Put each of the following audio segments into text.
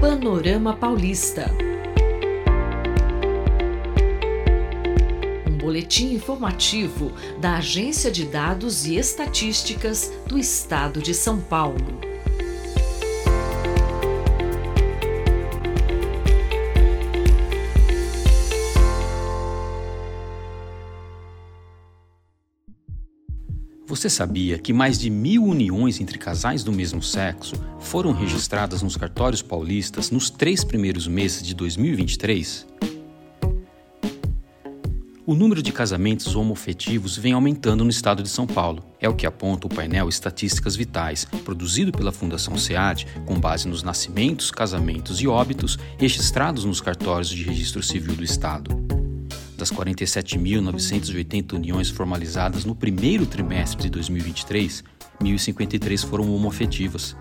Panorama Paulista. Um boletim informativo da Agência de Dados e Estatísticas do Estado de São Paulo. Você sabia que mais de mil uniões entre casais do mesmo sexo foram registradas nos cartórios paulistas nos três primeiros meses de 2023? O número de casamentos homoafetivos vem aumentando no estado de São Paulo. É o que aponta o painel Estatísticas Vitais, produzido pela Fundação SEAD, com base nos nascimentos, casamentos e óbitos registrados nos cartórios de registro civil do estado. Das 47.980 uniões formalizadas no primeiro trimestre de 2023, 1.053 foram homoafetivas.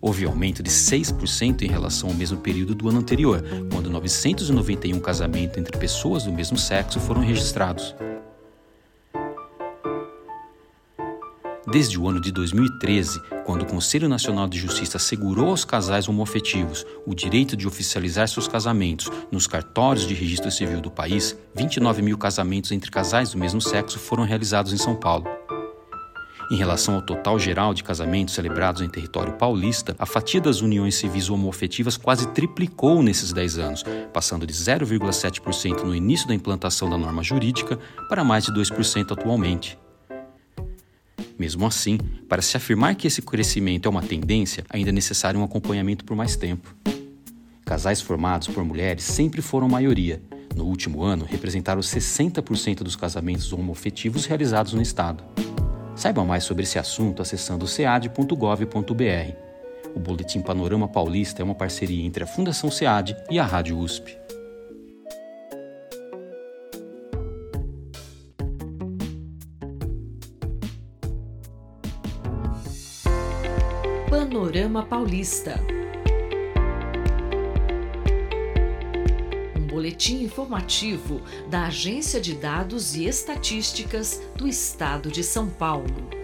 Houve aumento de 6% em relação ao mesmo período do ano anterior, quando 991 casamentos entre pessoas do mesmo sexo foram registrados. Desde o ano de 2013, quando o Conselho Nacional de Justiça assegurou aos casais homoafetivos o direito de oficializar seus casamentos nos cartórios de registro civil do país, 29 mil casamentos entre casais do mesmo sexo foram realizados em São Paulo. Em relação ao total geral de casamentos celebrados em território paulista, a fatia das uniões civis homoafetivas quase triplicou nesses 10 anos, passando de 0,7% no início da implantação da norma jurídica para mais de 2% atualmente. Mesmo assim, para se afirmar que esse crescimento é uma tendência, ainda é necessário um acompanhamento por mais tempo. Casais formados por mulheres sempre foram maioria. No último ano, representaram 60% dos casamentos homoafetivos realizados no Estado. Saiba mais sobre esse assunto acessando cead.gov.br. O Boletim Panorama Paulista é uma parceria entre a Fundação SEAD e a Rádio USP. Panorama Paulista. Um boletim informativo da Agência de Dados e Estatísticas do Estado de São Paulo.